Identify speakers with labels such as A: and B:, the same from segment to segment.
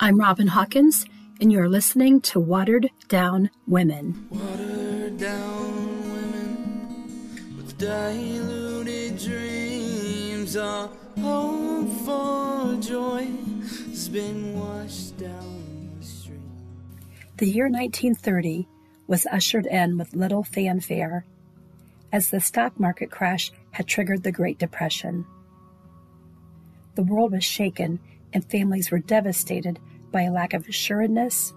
A: I'm Robin Hawkins, and you're listening to Watered Down Women.
B: Watered down women with diluted dreams. Our hope for joy has been washed down the stream.
A: The year 1930 was ushered in with little fanfare as the stock market crash had triggered the Great Depression. The world was shaken and families were devastated by a lack of assuredness,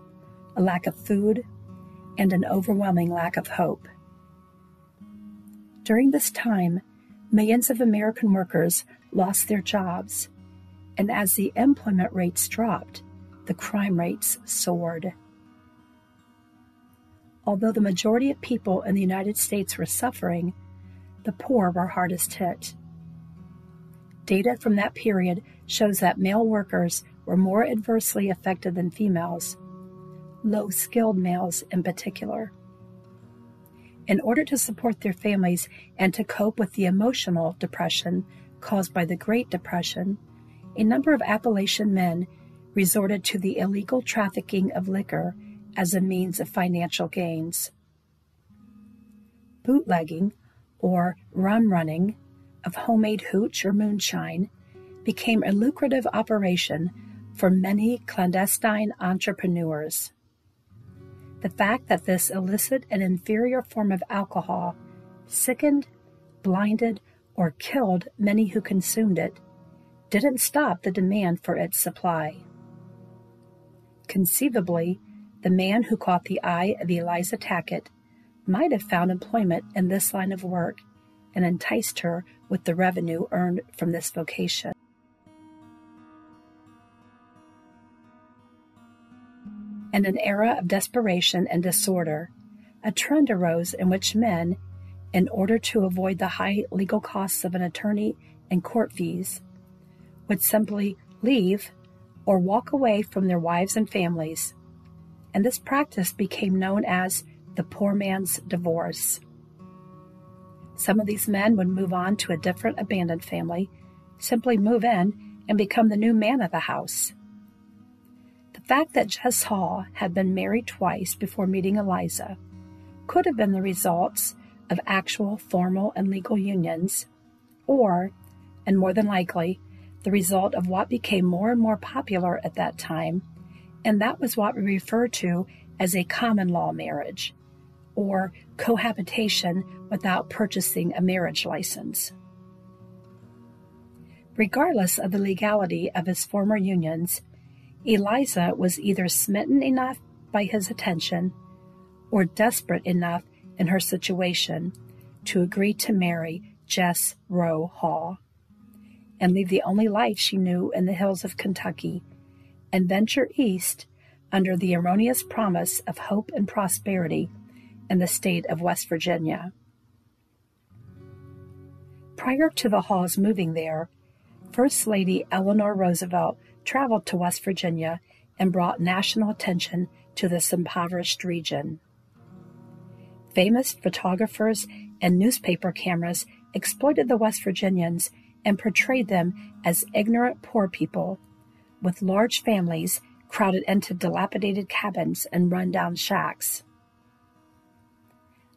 A: a lack of food, and an overwhelming lack of hope. During this time, millions of American workers lost their jobs, and as the employment rates dropped, the crime rates soared. Although the majority of people in the United States were suffering, the poor were hardest hit. Data from that period shows that male workers were more adversely affected than females, low skilled males in particular. In order to support their families and to cope with the emotional depression caused by the Great Depression, a number of Appalachian men resorted to the illegal trafficking of liquor as a means of financial gains. Bootlegging, or rum running, of homemade hooch or moonshine became a lucrative operation for many clandestine entrepreneurs. The fact that this illicit and inferior form of alcohol sickened, blinded, or killed many who consumed it didn't stop the demand for its supply. Conceivably, the man who caught the eye of Eliza Tackett might have found employment in this line of work and enticed her with the revenue earned from this vocation. In an era of desperation and disorder, a trend arose in which men, in order to avoid the high legal costs of an attorney and court fees, would simply leave or walk away from their wives and families, and this practice became known as the poor man's divorce. Some of these men would move on to a different abandoned family, simply move in, and become the new man of the house. The fact that Jess Hall had been married twice before meeting Eliza could have been the results of actual formal and legal unions, or, and more than likely, the result of what became more and more popular at that time, and that was what we refer to as a common law marriage or cohabitation without purchasing a marriage license. Regardless of the legality of his former unions, Eliza was either smitten enough by his attention or desperate enough in her situation to agree to marry Jess Rowe Hall and leave the only life she knew in the hills of Kentucky and venture east under the erroneous promise of hope and prosperity in the state of West Virginia. Prior to the Halls moving there, First Lady Eleanor Roosevelt traveled to West Virginia and brought national attention to this impoverished region. Famous photographers and newspaper cameras exploited the West Virginians and portrayed them as ignorant poor people with large families crowded into dilapidated cabins and rundown shacks.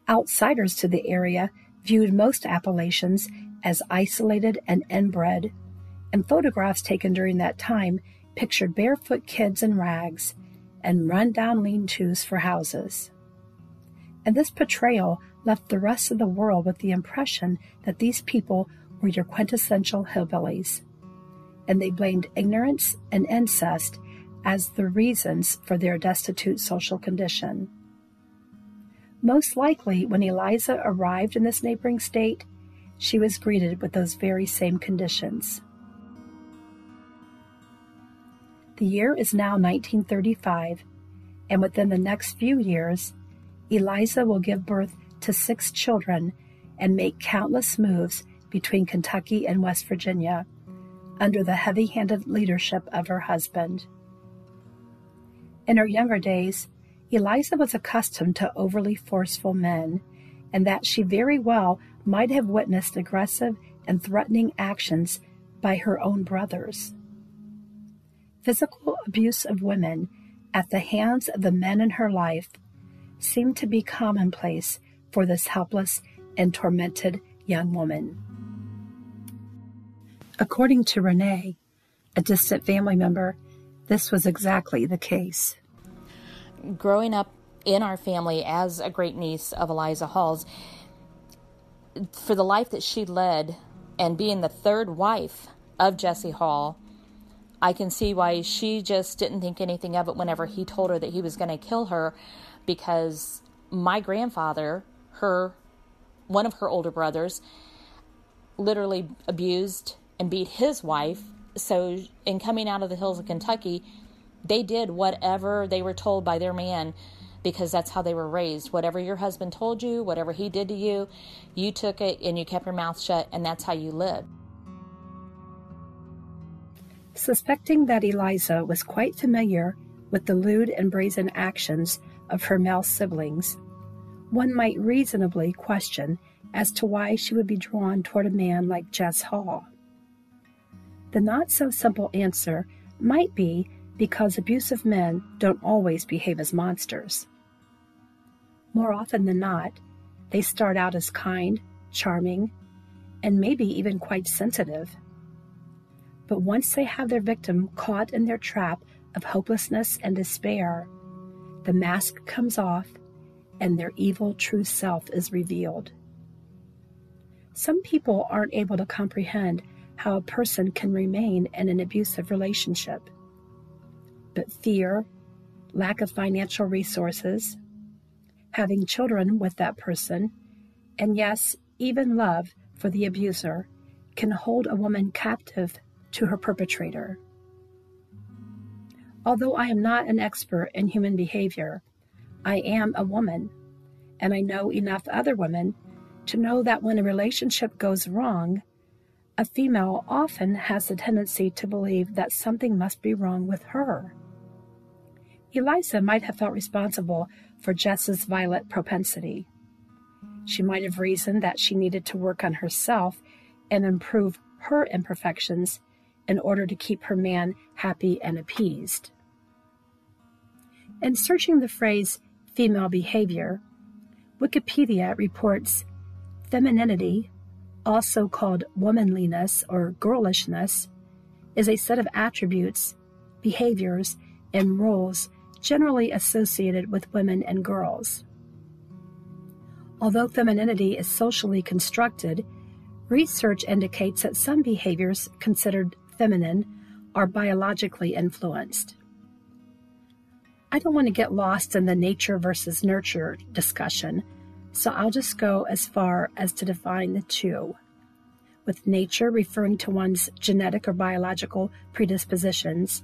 A: Outsiders to the area viewed most Appalachians as isolated and inbred, and photographs taken during that time pictured barefoot kids in rags and run-down lean-tos for houses. And this portrayal left the rest of the world with the impression that these people were your quintessential hillbillies, and they blamed ignorance and incest as the reasons for their destitute social condition. Most likely, when Eliza arrived in this neighboring state, she was greeted with those very same conditions. The year is now 1935, and within the next few years, Eliza will give birth to six children and make countless moves between Kentucky and West Virginia under the heavy handed leadership of her husband. In her younger days, Eliza was accustomed to overly forceful men, and that she very well might have witnessed aggressive and threatening actions by her own brothers. Physical abuse of women at the hands of the men in her life seemed to be commonplace for this helpless and tormented young woman. According to Renee, a distant family member, this was exactly the case.
C: Growing up in our family as a great niece of Eliza Hall's, for the life that she led and being the third wife of Jesse Hall, I can see why she just didn't think anything of it whenever he told her that he was going to kill her because my grandfather, her one of her older brothers, literally abused and beat his wife. So in coming out of the hills of Kentucky, they did whatever they were told by their man because that's how they were raised. Whatever your husband told you, whatever he did to you, you took it and you kept your mouth shut, and that's how you lived.
A: Suspecting that Eliza was quite familiar with the lewd and brazen actions of her male siblings, one might reasonably question as to why she would be drawn toward a man like Jess Hall. The not so simple answer might be because abusive men don't always behave as monsters. More often than not, they start out as kind, charming, and maybe even quite sensitive. But once they have their victim caught in their trap of hopelessness and despair, the mask comes off and their evil true self is revealed. Some people aren't able to comprehend how a person can remain in an abusive relationship. But fear, lack of financial resources, having children with that person, and yes, even love for the abuser can hold a woman captive to her perpetrator. Although I am not an expert in human behavior, I am a woman, and I know enough other women to know that when a relationship goes wrong, a female often has the tendency to believe that something must be wrong with her. Eliza might have felt responsible for Jess's violent propensity. She might have reasoned that she needed to work on herself and improve her imperfections in order to keep her man happy and appeased. In searching the phrase female behavior, Wikipedia reports femininity, also called womanliness or girlishness, is a set of attributes, behaviors, and roles generally associated with women and girls. Although femininity is socially constructed, research indicates that some behaviors considered feminine are biologically influenced. I don't want to get lost in the nature versus nurture discussion, so I'll just go as far as to define the two, with nature referring to one's genetic or biological predispositions,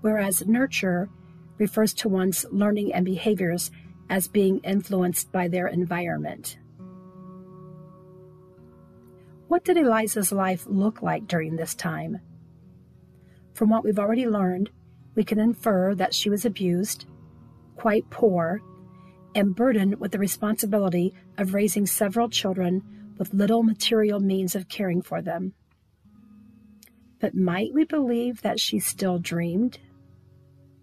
A: whereas nurture refers to one's learning and behaviors as being influenced by their environment. What did Eliza's life look like during this time? From what we've already learned, we can infer that she was abused, quite poor, and burdened with the responsibility of raising several children with little material means of caring for them. But might we believe that she still dreamed,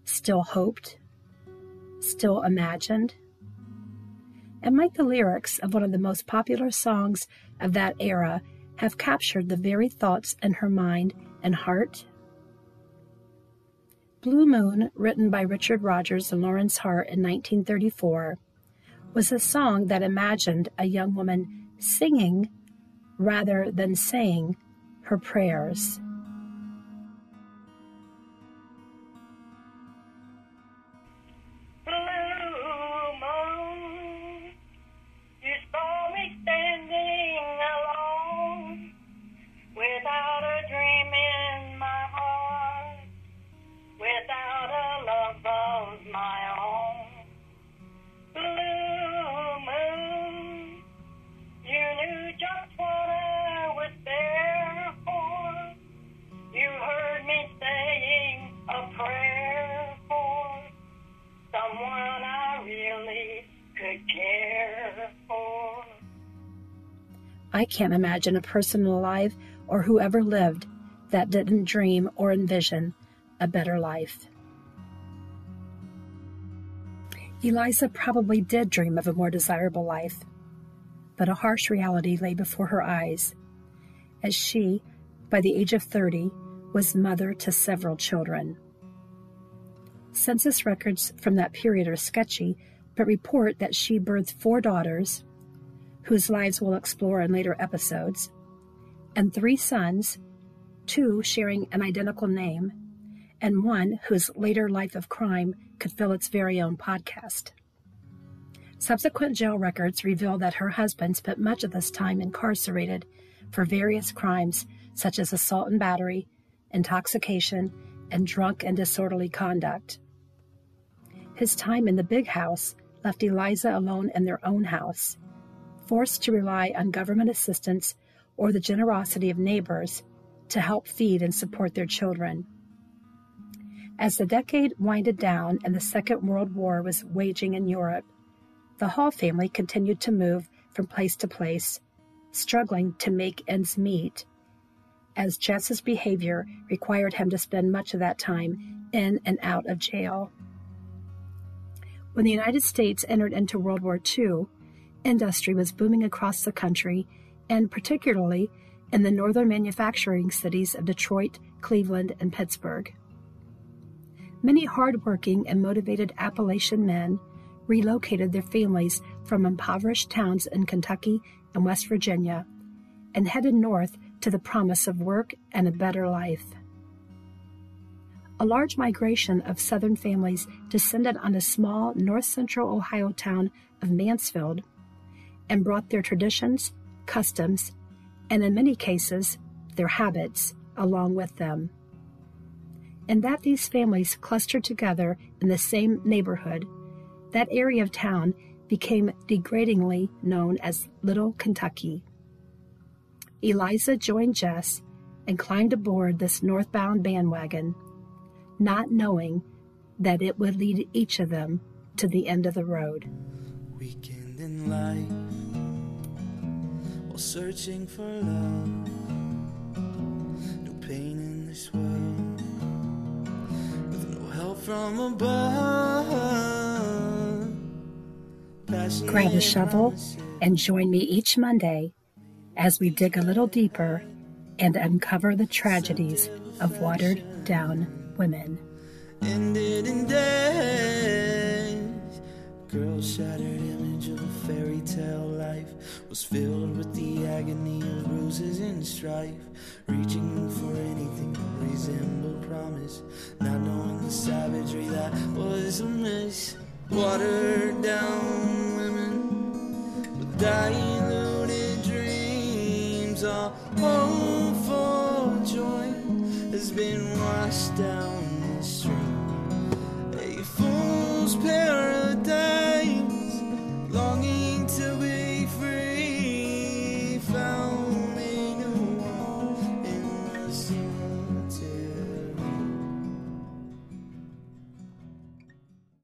A: still hoped, still imagined? And might the lyrics of one of the most popular songs of that era have captured the very thoughts in her mind and heart? Blue Moon, written by Richard Rodgers and Lorenz Hart in 1934, was a song that imagined a young woman singing rather than saying her prayers. I can't imagine a person alive or whoever lived that didn't dream or envision a better life. Eliza probably did dream of a more desirable life, but a harsh reality lay before her eyes as she, by the age of 30, was mother to several children. Census records from that period are sketchy, but report that she birthed four daughters, whose lives we'll explore in later episodes, and three sons, two sharing an identical name, and one whose later life of crime could fill its very own podcast. Subsequent jail records reveal that her husband spent much of this time incarcerated for various crimes such as assault and battery, intoxication, and drunk and disorderly conduct. His time in the big house left Eliza alone in their own house, forced to rely on government assistance or the generosity of neighbors to help feed and support their children. As the decade winded down and the Second World War was waging in Europe, the Hall family continued to move from place to place, struggling to make ends meet, as Jess's behavior required him to spend much of that time in and out of jail. When the United States entered into World War II, industry was booming across the country, and particularly in the northern manufacturing cities of Detroit, Cleveland, and Pittsburgh. Many hardworking and motivated Appalachian men relocated their families from impoverished towns in Kentucky and West Virginia and headed north to the promise of work and a better life. A large migration of Southern families descended on the small north central Ohio town of Mansfield and brought their traditions, customs, and in many cases, their habits along with them. And that these families clustered together in the same neighborhood, that area of town became degradingly known as Little Kentucky. Eliza joined Jess and climbed aboard this northbound bandwagon, not knowing that it would lead each of them to the end of the road.
B: Weekend in life while searching for love. No pain in this world with no help from above.
A: Grab a shovel and join me each Monday as we dig a little deeper and uncover the tragedies of watered down women.
B: Ended in days. Girl's shattered angel fairy tale life was filled with the agony of bruises and strife, reaching for anything that resembled promise, not knowing the savagery that was amiss. Watered down women with diluted dreams, all hopeful joy has been washed down the stream. A fool's paradise.